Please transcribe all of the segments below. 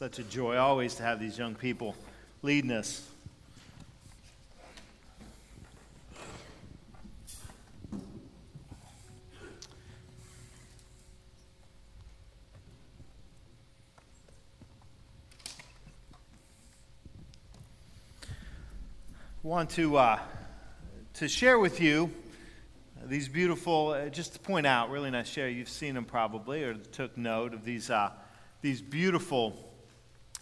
such a joy always to have these young people leading us. want to uh, to share with you these beautiful. Uh, just to point out, really nice share. You've seen them probably, or took note of these uh, these beautiful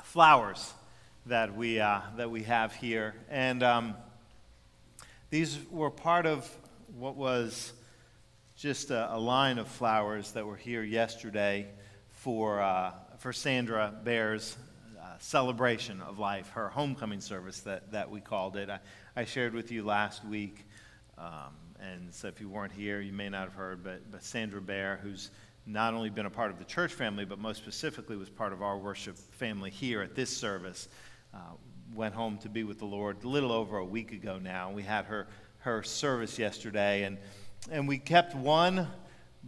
flowers that we uh, that we have here, and um, these were part of what was just a, a, line of flowers that were here yesterday for uh, for Sandra Bear's celebration of life, her homecoming service that, that we called it. I, I shared with you last week, um, and so if you weren't here, you may not have heard, but, but Sandra Bear, who's not only been a part of the church family, but most specifically was part of our worship family here at this service, uh, went home to be with the Lord a little over a week ago now. We had her, her service yesterday, and, and we kept one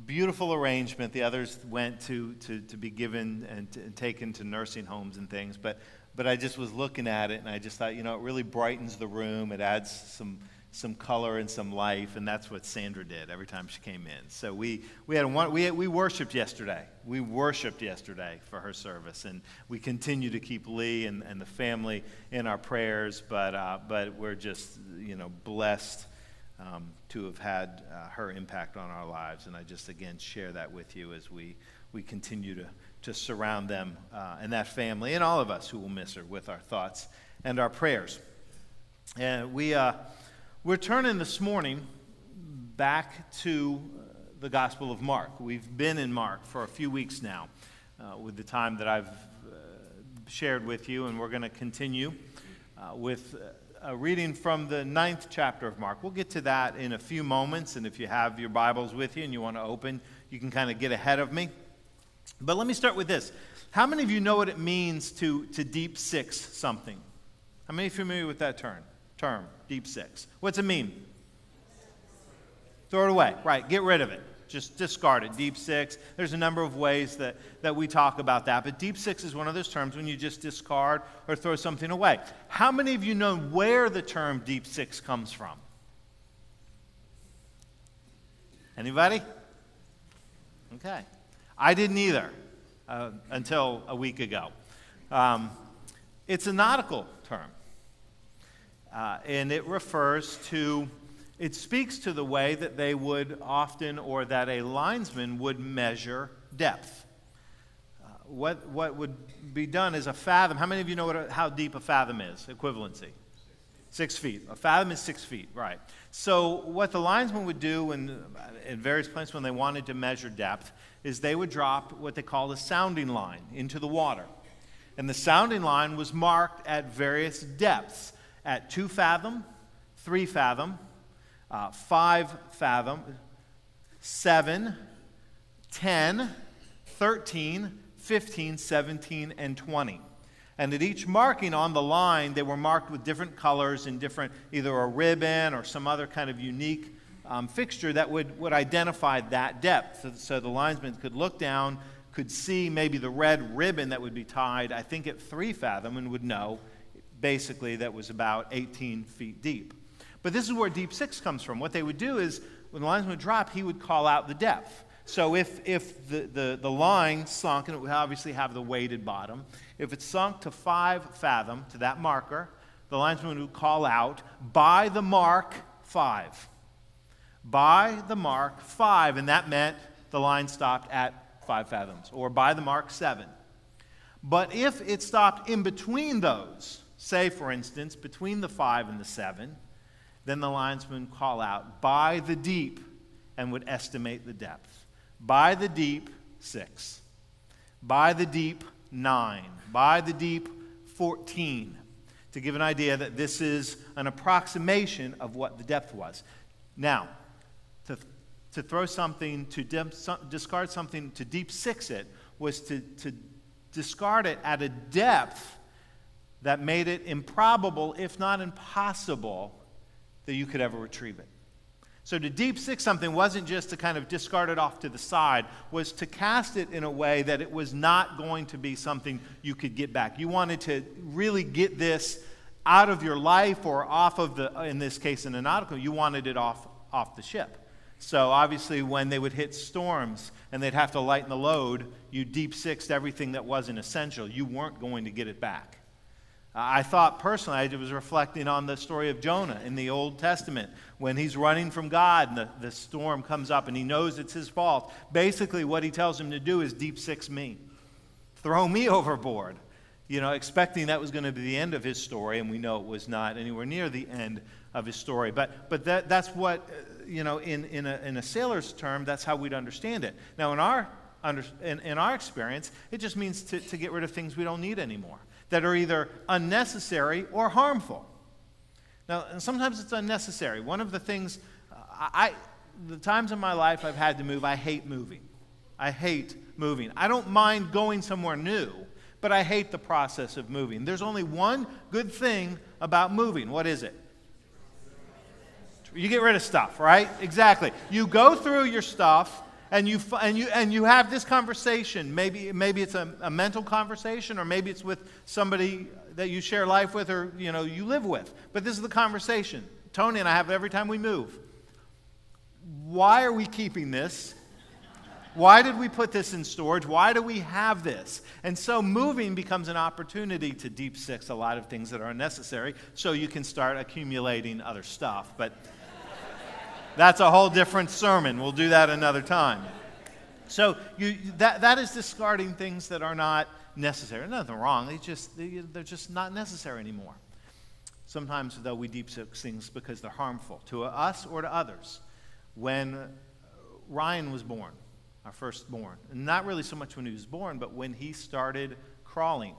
beautiful arrangement. The others went to, to, to be given and, to, and, taken to nursing homes and things. But, but I just was looking at it and I just thought, you know, it really brightens the room. It adds some, some color and some life. And that's what Sandra did every time she came in. So we, we, had one, we, we worshiped yesterday. We worshiped yesterday for her service. And we continue to keep Lee and, and the family in our prayers. But, uh, but we're just, you know, blessed um, to have had uh, her impact on our lives. And I just, again, share that with you as we, we continue to, to surround them uh, and that family and all of us who will miss her with our thoughts and our prayers. And we, uh, we're turning this morning back to uh, the Gospel of Mark. We've been in Mark for a few weeks now uh, with the time that I've uh, shared with you, and we're going to continue with a reading from the ninth chapter of Mark. We'll get to that in a few moments, and if you have your Bibles with you and you want to open, you can kind of get ahead of me. But let me start with this. How many of you know what it means to, to deep six something? How many familiar with that term? Term, deep six. What's it mean? Throw it away. Right, get rid of it just discard it. Deep six. There's a number of ways that, that we talk about that, but deep six is one of those terms when you just discard or throw something away. How many of you know where the term deep six comes from? Anybody? Okay. I didn't either uh, until a week ago. Um, it's a nautical term, uh, and it refers to it speaks to the way that they would often, or that a linesman would measure depth. Uh, what, what would be done is a fathom. How many of you know what, how deep a fathom is? Equivalency. Six feet. A fathom is six feet, right. So, what the linesman would do in, in various places when they wanted to measure depth is they would drop what they call a sounding line into the water. And the sounding line was marked at various depths at two fathom, three fathom, uh, 5 fathom, 7, 10, 13, 15, 17, and 20. And at each marking on the line, they were marked with different colors and different, either a ribbon or some other kind of unique um, fixture that would, would identify that depth. So, so the linesman could look down, could see maybe the red ribbon that would be tied, I think at three fathom, and would know basically that was about 18 feet deep. But this is where deep six comes from. What they would do is, when the lines would drop, he would call out the depth. So if, if the, the, the line sunk, and it would obviously have the weighted bottom, if it sunk to five fathom, to that marker, the linesman would call out, by the mark five. By the mark five. And that meant the line stopped at five fathoms, or by the mark seven. But if it stopped in between those, say for instance, between the five and the seven, then the linesman call out, by the deep, and would estimate the depth. By the deep, six. By the deep, nine. By the deep, 14. To give an idea that this is an approximation of what the depth was. Now, to, to throw something, to discard something, to deep six it, was to, to discard it at a depth that made it improbable, if not impossible, that you could ever retrieve it. So to deep six something wasn't just to kind of discard it off to the side, was to cast it in a way that it was not going to be something you could get back. You wanted to really get this out of your life or off of the, in this case in a nautical, you wanted it off, off the ship. So obviously, when they would hit storms and they'd have to lighten the load, you deep sixed everything that wasn't essential. You weren't going to get it back. I thought personally, I was reflecting on the story of Jonah in the Old Testament when he's running from God and the, the storm comes up and he knows it's his fault. Basically, what he tells him to do is deep six me, throw me overboard. You know, expecting that was going to be the end of his story, and we know it was not anywhere near the end of his story. But, but that, that's what, uh, you know, in, in, a, in a sailor's term, that's how we'd understand it. Now, in our, under, in, in our experience, it just means to, to get rid of things we don't need anymore that are either unnecessary or harmful. Now, sometimes it's unnecessary. One of the things, uh, I, the times in my life I've had to move, I hate moving. I hate moving. I don't mind going somewhere new, but I hate the process of moving. There's only one good thing about moving. What is it? You get rid of stuff, right? Exactly. You go through your stuff and you, and you, and you have this conversation. Maybe, maybe it's a, a mental conversation, or maybe it's with somebody that you share life with or you, know, you live with. But this is the conversation. Tony and I have every time we move. Why are we keeping this? Why did we put this in storage? Why do we have this? And so moving becomes an opportunity to deep six a lot of things that are unnecessary so you can start accumulating other stuff. But that's a whole different sermon. We'll do that another time. So you, that, that is discarding things that are not necessary. Nothing wrong. They just, they, they're just not necessary anymore. Sometimes, though, we deep six things because they're harmful to us or to others. When Ryan was born, our firstborn, not really so much when he was born, but when he started crawling,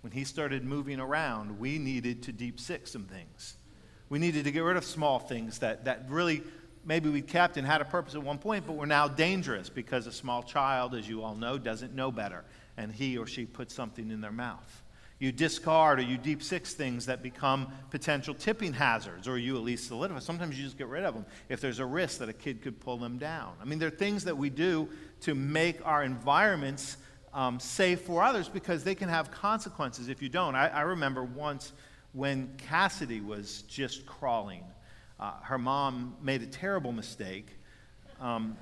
when he started moving around, we needed to deep six some things. We needed to get rid of small things that, that really maybe we kept and had a purpose at one point, but were now dangerous because a small child, as you all know, doesn't know better, and he or she puts something in their mouth. You discard or you deep six things that become potential tipping hazards, or you at least solidify. Sometimes you just get rid of them if there's a risk that a kid could pull them down. I mean, there are things that we do to make our environments um, safe for others because they can have consequences if you don't. I, I remember once when Cassidy was just crawling uh, her mom made a terrible mistake. Um,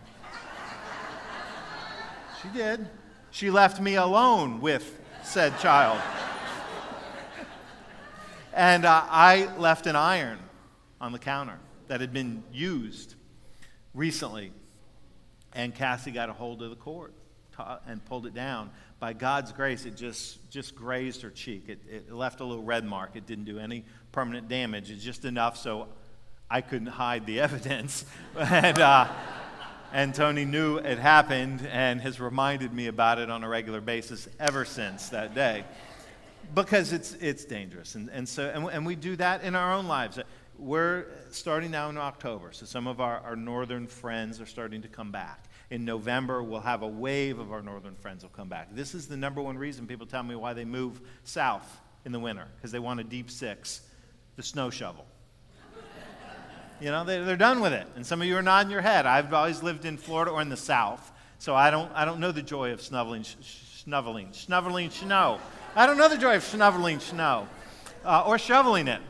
she did. She left me alone with said child. and uh, I left an iron on the counter that had been used recently. And Cassie got a hold of the cord and pulled it down. By God's grace, it just, just grazed her cheek. It, it left a little red mark. It didn't do any permanent damage. It's just enough so I couldn't hide the evidence. and, uh, and Tony knew it happened and has reminded me about it on a regular basis ever since that day because it's, it's dangerous. And, and, so, and, and we do that in our own lives. We're starting now in October, so some of our, our northern friends are starting to come back. In November, we'll have a wave of our northern friends will come back. This is the number one reason people tell me why they move south in the winter, because they want a deep six, the snow shovel. You know, they, they're done with it. And some of you are nodding your head. I've always lived in Florida or in the South, so I don't, I don't know the joy of snuffling, snuffling, snuffling snow. I don't know the joy of snuffling snow uh, or shoveling it.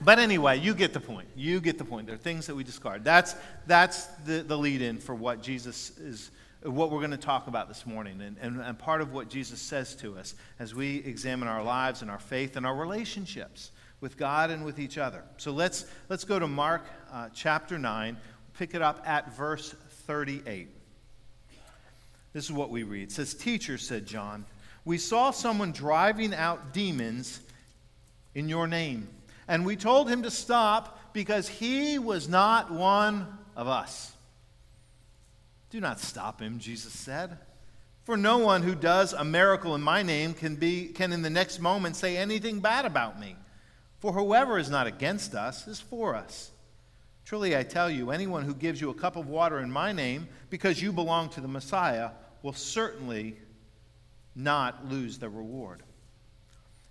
But anyway, you get the point. You get the point. There are things that we discard. That's, that's the, the lead in for what Jesus is, what we're going to talk about this morning. And, and, and part of what Jesus says to us as we examine our lives and our faith and our relationships with God and with each other. So let's, let's go to Mark uh, chapter 9, pick it up at verse 38. This is what we read. It says, Teacher, said John, we saw someone driving out demons in your name, and we told him to stop because he was not one of us. Do not stop him, Jesus said. For no one who does a miracle in my name can, be, can in the next moment say anything bad about me. For whoever is not against us is for us. Truly, I tell you, anyone who gives you a cup of water in my name because you belong to the Messiah will certainly not lose their reward.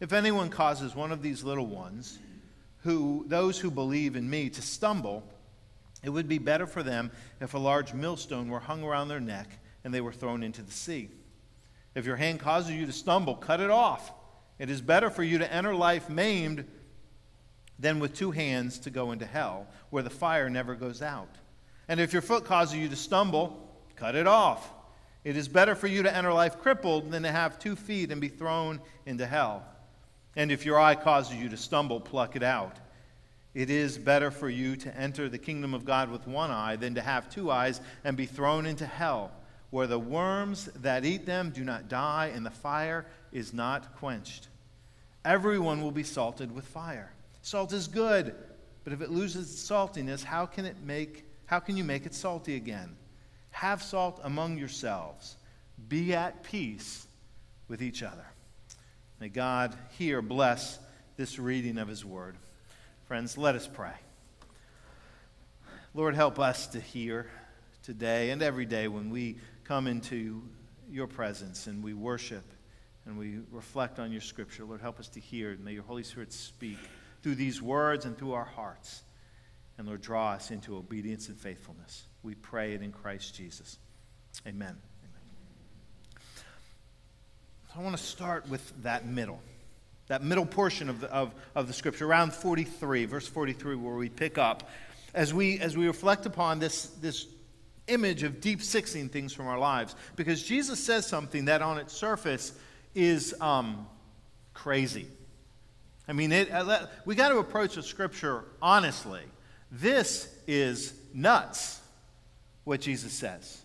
If anyone causes one of these little ones, who, those who believe in me, to stumble, It would be better for them if a large millstone were hung around their neck and they were thrown into the sea. If your hand causes you to stumble, cut it off. It is better for you to enter life maimed than with two hands to go into hell, where the fire never goes out. And if your foot causes you to stumble, cut it off. It is better for you to enter life crippled than to have two feet and be thrown into hell. And if your eye causes you to stumble, pluck it out. It is better for you to enter the kingdom of God with one eye than to have two eyes and be thrown into hell, where the worms that eat them do not die and the fire is not quenched. Everyone will be salted with fire. Salt is good, but if it loses its saltiness, how can it make how can you make it salty again? Have salt among yourselves. Be at peace with each other. May God here bless this reading of his word. Friends, let us pray. Lord, help us to hear today and every day when we come into your presence and we worship and we reflect on your scripture. Lord, help us to hear. And may your Holy Spirit speak through these words and through our hearts. And Lord, draw us into obedience and faithfulness. We pray it in Christ Jesus. Amen. So I want to start with that middle that middle portion of the, of, of the scripture, around 43, verse 43, where we pick up, as we, as we reflect upon this, this image of deep sixing things from our lives. Because Jesus says something that on its surface is um, crazy. I mean, it, uh, we got to approach the scripture honestly. This is nuts, what Jesus says.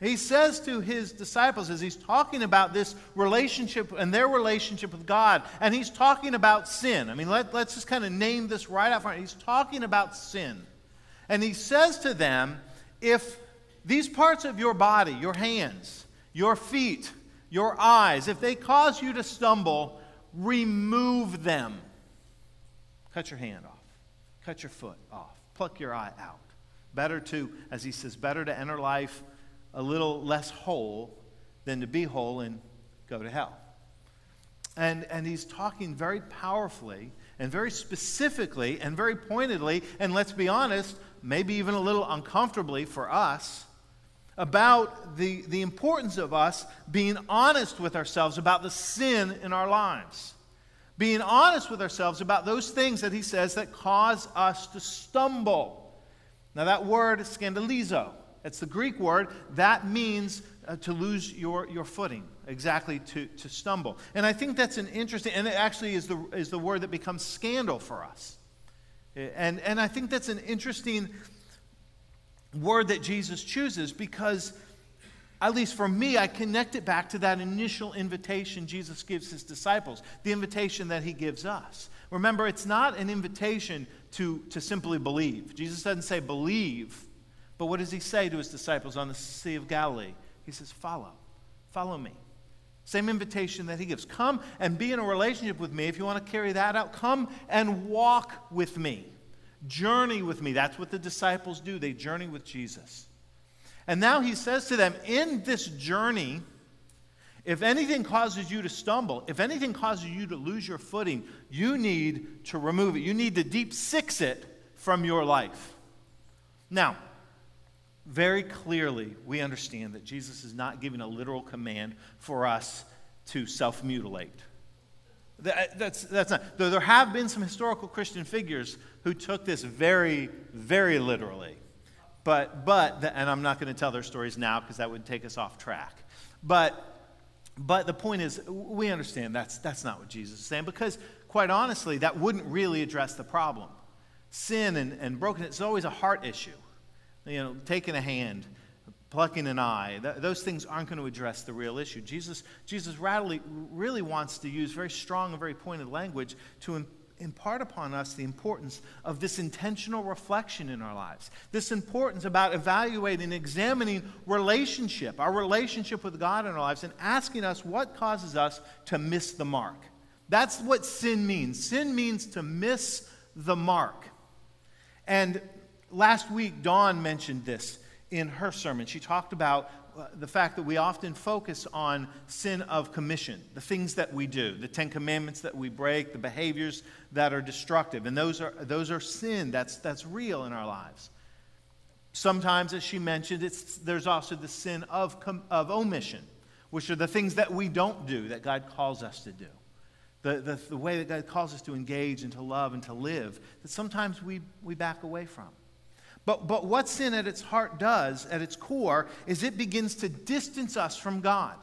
He says to his disciples as he's talking about this relationship and their relationship with God, and he's talking about sin. I mean, let, let's just kind of name this right out front. He's talking about sin. And he says to them, if these parts of your body, your hands, your feet, your eyes, if they cause you to stumble, remove them. Cut your hand off, cut your foot off, pluck your eye out. Better to, as he says, better to enter life a little less whole than to be whole and go to hell. And, and he's talking very powerfully and very specifically and very pointedly, and let's be honest, maybe even a little uncomfortably for us, about the, the importance of us being honest with ourselves about the sin in our lives. Being honest with ourselves about those things that he says that cause us to stumble. Now, that word, scandalizo, it's the Greek word that means uh, to lose your, your footing, exactly to, to stumble. And I think that's an interesting, and it actually is the, is the word that becomes scandal for us. And, and I think that's an interesting word that Jesus chooses because, at least for me, I connect it back to that initial invitation Jesus gives his disciples, the invitation that he gives us. Remember, it's not an invitation to, to simply believe. Jesus doesn't say, believe but what does he say to his disciples on the Sea of Galilee? He says, Follow, follow me. Same invitation that he gives. Come and be in a relationship with me. If you want to carry that out, come and walk with me. Journey with me. That's what the disciples do. They journey with Jesus. And now he says to them, In this journey, if anything causes you to stumble, if anything causes you to lose your footing, you need to remove it. You need to deep six it from your life. Now, very clearly, we understand that Jesus is not giving a literal command for us to self mutilate. That, uh, that's, that's not. Though there have been some historical Christian figures who took this very, very literally. But, but and I'm not going to tell their stories now because that would take us off track. But, but the point is, we understand that's, that's not what Jesus is saying because, quite honestly, that wouldn't really address the problem. Sin and, and brokenness is always a heart issue you know, taking a hand, plucking an eye, th- those things aren't going to address the real issue. Jesus, Jesus really, really wants to use very strong and very pointed language to Im- impart upon us the importance of this intentional reflection in our lives. This importance about evaluating, examining relationship, our relationship with God in our lives, and asking us what causes us to miss the mark. That's what sin means. Sin means to miss the mark. And last week, Dawn mentioned this in her sermon. She talked about uh, the fact that we often focus on sin of commission, the things that we do, the Ten Commandments that we break, the behaviors that are destructive. And those are, those are sin that's, that's real in our lives. Sometimes, as she mentioned, there's also the sin of, of omission, which are the things that we don't do that God calls us to do. The, the, the way that God calls us to engage and to love and to live, that sometimes we, we back away from. But, but what sin at its heart does, at its core, is it begins to distance us from God.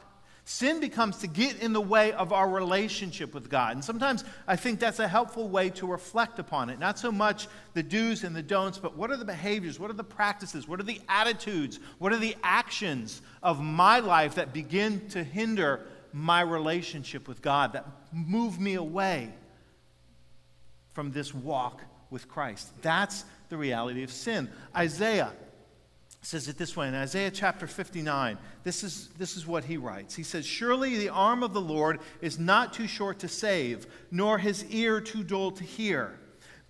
Sin becomes to get in the way of our relationship with God. And sometimes I think that's a helpful way to reflect upon it. Not so much the do's and the don'ts, but what are the behaviors? What are the practices? What are the attitudes? What are the actions of my life that begin to hinder my relationship with God, that move me away from this walk with Christ? That's the reality of sin. Isaiah says it this way in Isaiah chapter 59. This is, this is what he writes. He says, Surely the arm of the Lord is not too short to save, nor his ear too dull to hear.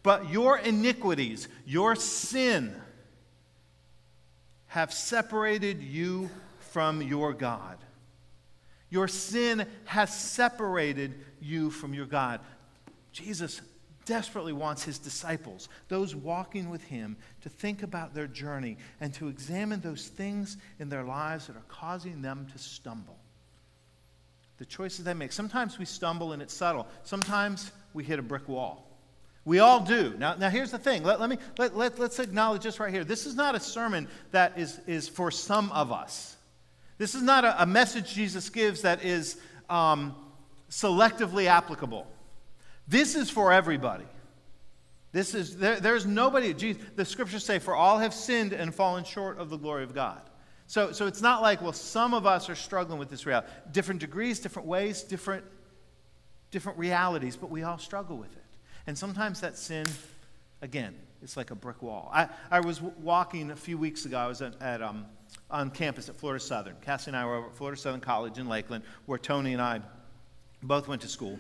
But your iniquities, your sin, have separated you from your God. Your sin has separated you from your God. Jesus desperately wants his disciples, those walking with him, to think about their journey and to examine those things in their lives that are causing them to stumble. The choices they make. Sometimes we stumble and it's subtle, sometimes we hit a brick wall. We all do. Now, now here's the thing. Let, let me, let, let, let's acknowledge this right here. This is not a sermon that is, is for some of us. This is not a, a message Jesus gives that is um, selectively applicable. This is for everybody. This is, there, there's nobody, Jesus, the scriptures say, for all have sinned and fallen short of the glory of God. So, so it's not like, well, some of us are struggling with this reality. Different degrees, different ways, different, different realities, but we all struggle with it. And sometimes that sin, again, it's like a brick wall. I, I was walking a few weeks ago. I was at, at um, on campus at Florida Southern. Cassie and I were over at Florida Southern College in Lakeland, where Tony and I both went to school.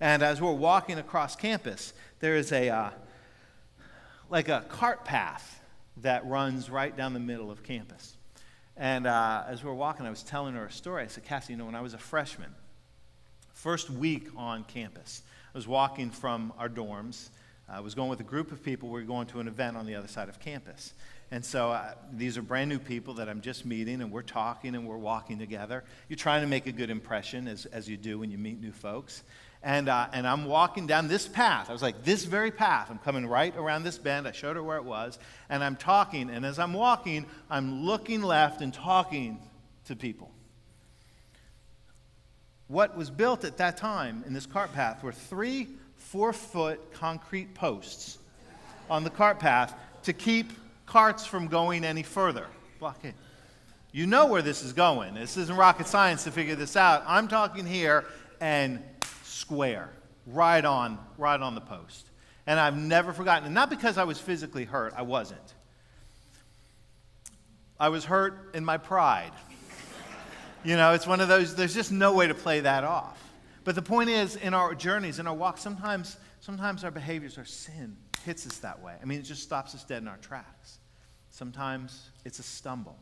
And as we're walking across campus, there is a uh, like a cart path that runs right down the middle of campus. And uh, as we were walking, I was telling her a story. I said, Cassie, you know, when I was a freshman, first week on campus, I was walking from our dorms. I was going with a group of people. We were going to an event on the other side of campus. And so uh, these are brand new people that I'm just meeting, and we're talking and we're walking together. You're trying to make a good impression, as, as you do when you meet new folks. And, uh, and I'm walking down this path. I was like, this very path. I'm coming right around this bend. I showed her where it was. And I'm talking. And as I'm walking, I'm looking left and talking to people. What was built at that time in this cart path were three four foot concrete posts on the cart path to keep carts from going any further. Blockade. You know where this is going. This isn't rocket science to figure this out. I'm talking here, and square, right on, right on the post. And I've never forgotten. And not because I was physically hurt, I wasn't. I was hurt in my pride. you know, it's one of those, there's just no way to play that off. But the point is, in our journeys, in our walks, sometimes, sometimes our behaviors, our sin hits us that way. I mean, it just stops us dead in our tracks. Sometimes it's a stumble.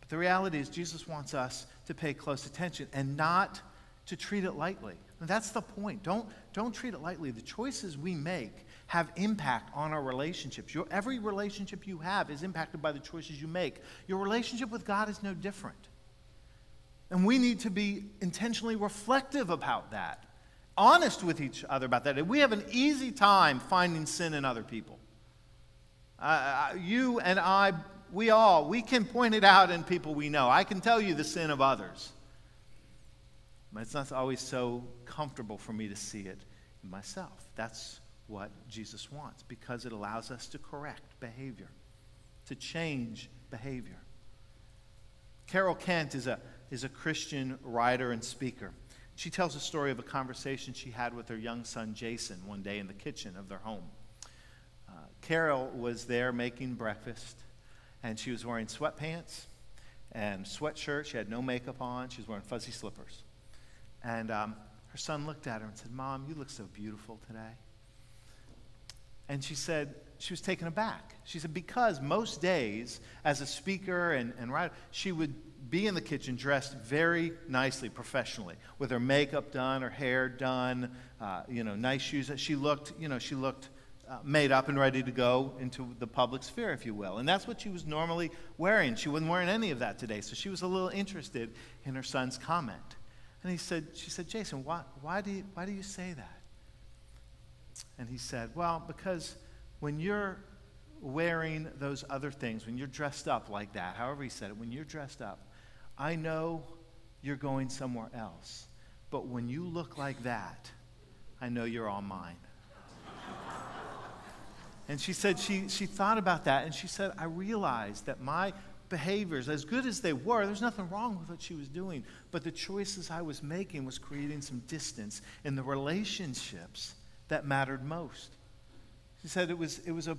But the reality is, Jesus wants us to pay close attention and not to treat it lightly. And that's the point. Don't, don't treat it lightly. The choices we make have impact on our relationships. Your, every relationship you have is impacted by the choices you make. Your relationship with God is no different. And we need to be intentionally reflective about that, honest with each other about that. We have an easy time finding sin in other people. Uh, you and I, we all, we can point it out in people we know. I can tell you the sin of others. But it's not always so comfortable for me to see it in myself. That's what Jesus wants because it allows us to correct behavior, to change behavior. Carol Kent is a, is a Christian writer and speaker. She tells a story of a conversation she had with her young son Jason one day in the kitchen of their home. Uh, Carol was there making breakfast, and she was wearing sweatpants and sweatshirt. She had no makeup on. She was wearing fuzzy slippers. And um, her son looked at her and said, Mom, you look so beautiful today. And she said, she was taken aback. She said, because most days, as a speaker and, and writer, she would be in the kitchen dressed very nicely, professionally, with her makeup done, her hair done, uh, you know, nice shoes. She looked, you know, she looked uh, made up and ready to go into the public sphere, if you will. And that's what she was normally wearing. She wasn't wearing any of that today, so she was a little interested in her son's comment. And he said, she said, Jason, why, why, do you, why do you say that? And he said, well, because when you're wearing those other things, when you're dressed up like that, however he said it, when you're dressed up, I know you're going somewhere else. But when you look like that, I know you're all mine. and she said she, she thought about that and she said, I realized that my behaviors, as good as they were, there's nothing wrong with what she was doing, but the choices I was making was creating some distance in the relationships that mattered most. She said it was, it was a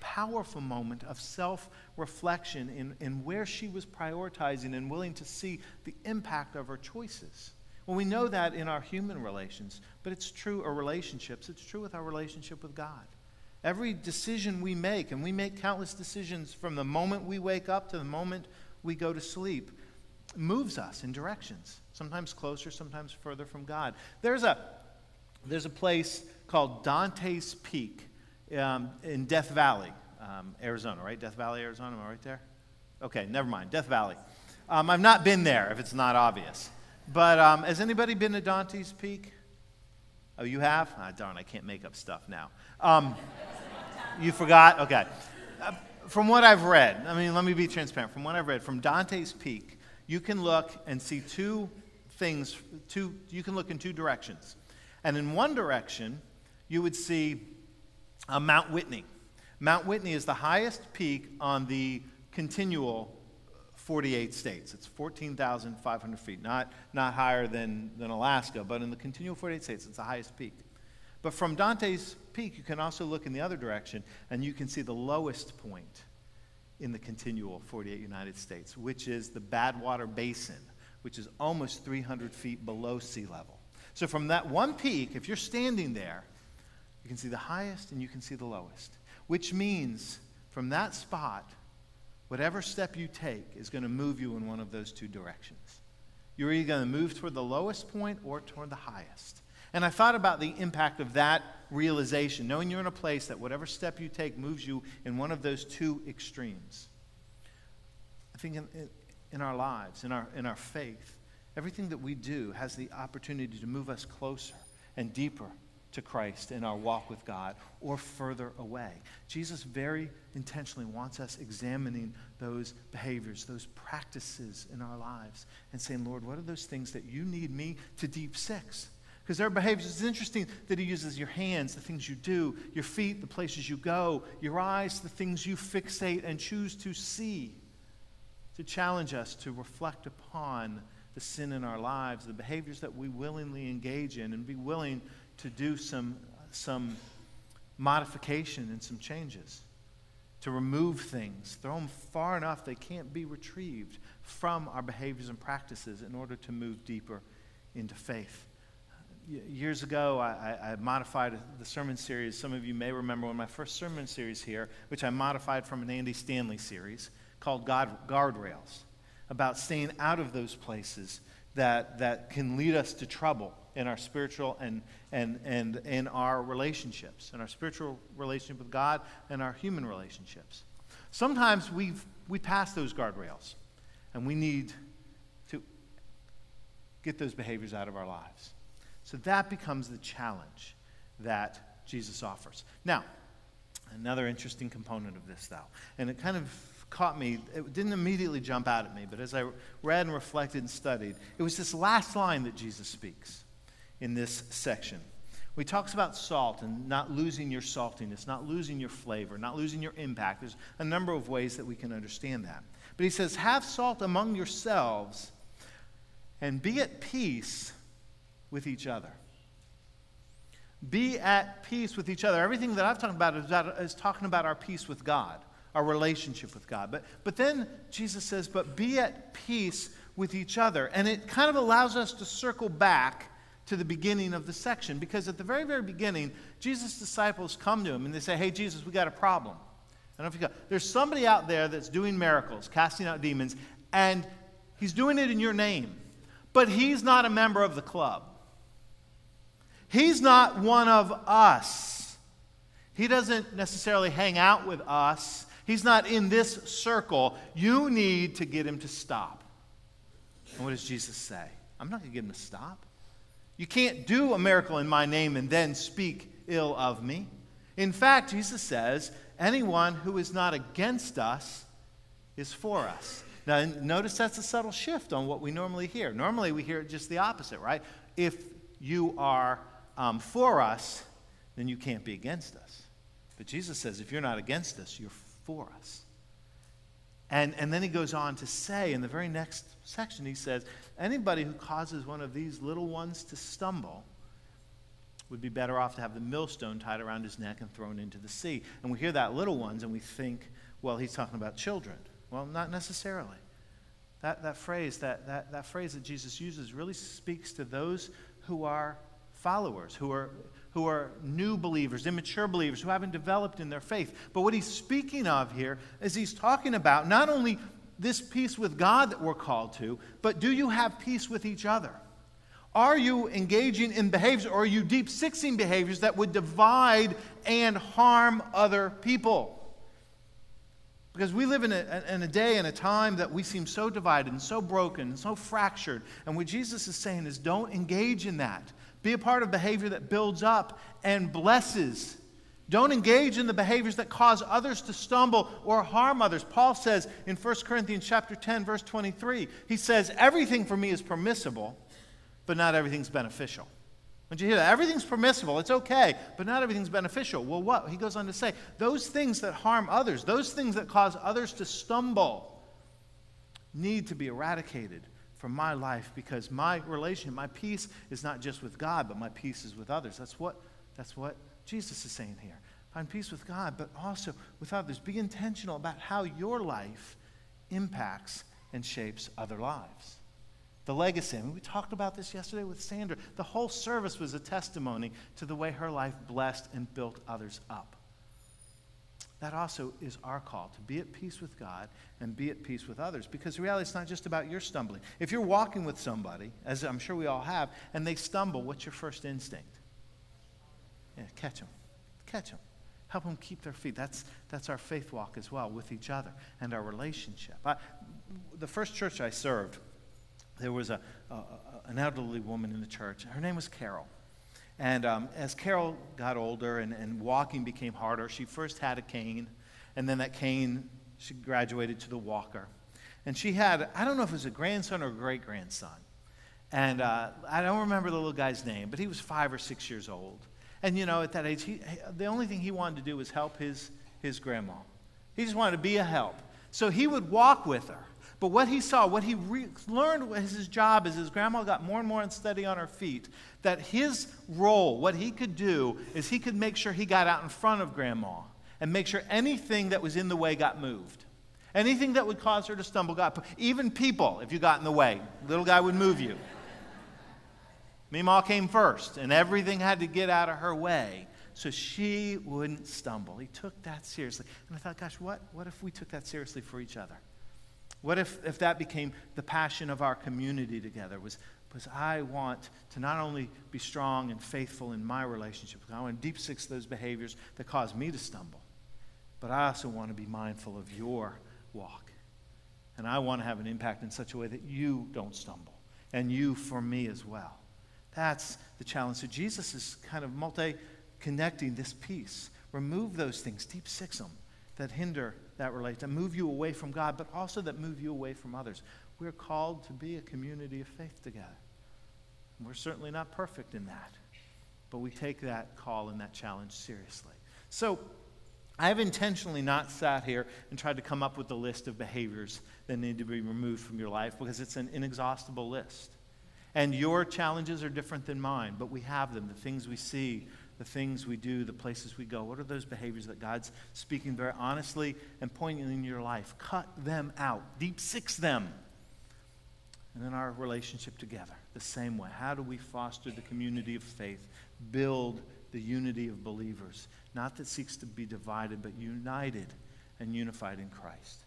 powerful moment of self reflection in, in where she was prioritizing and willing to see the impact of her choices. Well, we know that in our human relations, but it's true our relationships. It's true with our relationship with God. Every decision we make, and we make countless decisions from the moment we wake up to the moment we go to sleep, moves us in directions, sometimes closer, sometimes further from God. There's a, there's a place called Dante's Peak um, in Death Valley, um, Arizona, right? Death Valley, Arizona, am I right there? Okay, never mind. Death Valley. Um, I've not been there, if it's not obvious. But um, has anybody been to Dante's Peak? Oh, you have? Ah, darn, I can't make up stuff now. Um, you forgot? Okay. Uh, from what I've read, I mean, let me be transparent. From what I've read, from Dante's Peak, you can look and see two things, two, you can look in two directions. And in one direction, you would see uh, Mount Whitney. Mount Whitney is the highest peak on the continual 48 states. It's 14,500 feet, not, not higher than, than Alaska, but in the continual 48 states, it's the highest peak. But from Dante's Peak, you can also look in the other direction, and you can see the lowest point in the continual 48 United States, which is the Badwater Basin, which is almost 300 feet below sea level. So from that one peak, if you're standing there, you can see the highest and you can see the lowest, which means from that spot, whatever step you take is going to move you in one of those two directions. You're either going to move toward the lowest point or toward the highest. And I thought about the impact of that realization, knowing you're in a place that whatever step you take moves you in one of those two extremes. I think in, in our lives, in our, in our faith, everything that we do has the opportunity to move us closer and deeper to Christ in our walk with God or further away. Jesus very intentionally wants us examining those behaviors, those practices in our lives, and saying, Lord, what are those things that you need me to deep six? Because their behaviors, it's interesting that he uses your hands, the things you do, your feet, the places you go, your eyes, the things you fixate and choose to see, to challenge us to reflect upon the sin in our lives, the behaviors that we willingly engage in, and be willing to do some, some modification and some changes, to remove things, throw them far enough they can't be retrieved from our behaviors and practices in order to move deeper into faith. Years ago, I, I, modified the sermon series. Some of you may remember of my first sermon series here, which I modified from an Andy Stanley series called God, Guardrails, about staying out of those places that, that can lead us to trouble in our spiritual and, and, and in our relationships, in our spiritual relationship with God and our human relationships. Sometimes we we pass those guardrails, and we need to get those behaviors out of our lives. So that becomes the challenge that Jesus offers. Now, another interesting component of this, though, and it kind of caught me. It didn't immediately jump out at me, but as I read and reflected and studied, it was this last line that Jesus speaks in this section. He talks about salt and not losing your saltiness, not losing your flavor, not losing your impact. There's a number of ways that we can understand that. But he says, Have salt among yourselves and be at peace with each other. Be at peace with each other. Everything that I've talked about is, about, is talking about our peace with God our relationship with God. But, but then Jesus says, but be at peace with each other. And it kind of allows us to circle back to the beginning of the section because at the very, very beginning, Jesus' disciples come to him and they say, Hey, Jesus, we got a problem. I don't know if you got, there's somebody out there that's doing miracles, casting out demons, and he's doing it in your name, but he's not a member of the club. He's not one of us. He doesn't necessarily hang out with us. He's not in this circle. You need to get him to stop. And what does Jesus say? I'm not going to get him to stop. You can't do a miracle in my name and then speak ill of me. In fact, Jesus says, anyone who is not against us is for us. Now, notice that's a subtle shift on what we normally hear. Normally, we hear just the opposite, right? If you are um, for us, then you can't be against us. But Jesus says, if you're not against us, you're for us. And, and then he goes on to say in the very next section, he says, anybody who causes one of these little ones to stumble would be better off to have the millstone tied around his neck and thrown into the sea. And we hear that little ones and we think, well, he's talking about children. Well, not necessarily. That, that phrase, that, that, that phrase that Jesus uses really speaks to those who are followers, who are, who are new believers, immature believers, who haven't developed in their faith. But what he's speaking of here is he's talking about not only this peace with God that we're called to, but do you have peace with each other? Are you engaging in behaviors or are you deep sixing behaviors that would divide and harm other people? Because we live in a, in a day and a time that we seem so divided and so broken and so fractured. And what Jesus is saying is don't engage in that. Be a part of behavior that builds up and blesses. Don't engage in the behaviors that cause others to stumble or harm others. Paul says in 1 Corinthians chapter 10 verse 23, he says everything for me is permissible, but not everything's beneficial. When you hear that, everything's permissible, it's okay, but not everything's beneficial. Well, what? He goes on to say, those things that harm others, those things that cause others to stumble, need to be eradicated from my life because my relation, my peace is not just with God, but my peace is with others. That's what, that's what Jesus is saying here. Find peace with God, but also with others. Be intentional about how your life impacts and shapes other lives the legacy. I mean, we talked about this yesterday with Sandra. The whole service was a testimony to the way her life blessed and built others up. That also is our call to be at peace with God and be at peace with others. Because the reality is not just about your stumbling. If you're walking with somebody, as I'm sure we all have, and they stumble, what's your first instinct? Yeah, catch them. Catch them. Help them keep their feet. That's, that's our faith walk as well with each other and our relationship. I, the first church I served, there was a, a, an elderly woman in the church. Her name was Carol. And um, as Carol got older and, and walking became harder, she first had a cane, and then that cane, she graduated to the walker. And she had, I don't know if it was a grandson or a great grandson. And uh, I don't remember the little guy's name, but he was five or six years old. And you know, at that age, he, the only thing he wanted to do was help his, his grandma. He just wanted to be a help. So he would walk with her. But what he saw, what he re- learned was his job as his grandma got more and more unsteady on her feet, that his role, what he could do, is he could make sure he got out in front of grandma and make sure anything that was in the way got moved. Anything that would cause her to stumble got Even people, if you got in the way, little guy would move you. Meemaw came first, and everything had to get out of her way so she wouldn't stumble. He took that seriously. And I thought, gosh, what, what if we took that seriously for each other? What if, if that became the passion of our community together? Was, was I want to not only be strong and faithful in my relationship, I want to deep six those behaviors that cause me to stumble, but I also want to be mindful of your walk. And I want to have an impact in such a way that you don't stumble, and you for me as well. That's the challenge. So Jesus is kind of multi connecting this piece. Remove those things, deep six them that hinder that relate, that move you away from God, but also that move you away from others. We're called to be a community of faith together. We're certainly not perfect in that, but we take that call and that challenge seriously. So, I have intentionally not sat here and tried to come up with a list of behaviors that need to be removed from your life because it's an inexhaustible list. And your challenges are different than mine, but we have them. The things we see, the things we do, the places we go? What are those behaviors that God's speaking very honestly and poignantly in your life? Cut them out, deep six them. And then our relationship together, the same way. How do we foster the community of faith, build the unity of believers, not that seeks to be divided, but united and unified in Christ?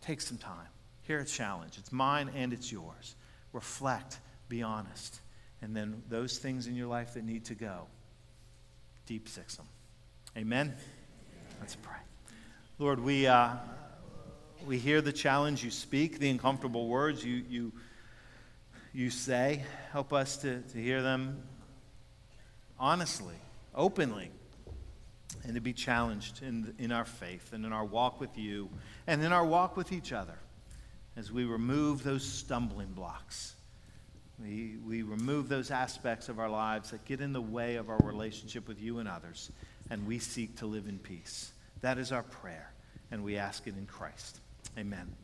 Take some time. Here a challenge. It's mine and it's yours. Reflect, be honest. And then those things in your life that need to go deep six them. Amen. Let's pray. Lord, we, uh, we hear the challenge you speak, the uncomfortable words you, you, you say. Help us to, to hear them honestly, openly, and to be challenged in, in our faith and in our walk with you and in our walk with each other as we remove those stumbling blocks. We, we remove those aspects of our lives that get in the way of our relationship with you and others, and we seek to live in peace. That is our prayer, and we ask it in Christ. Amen.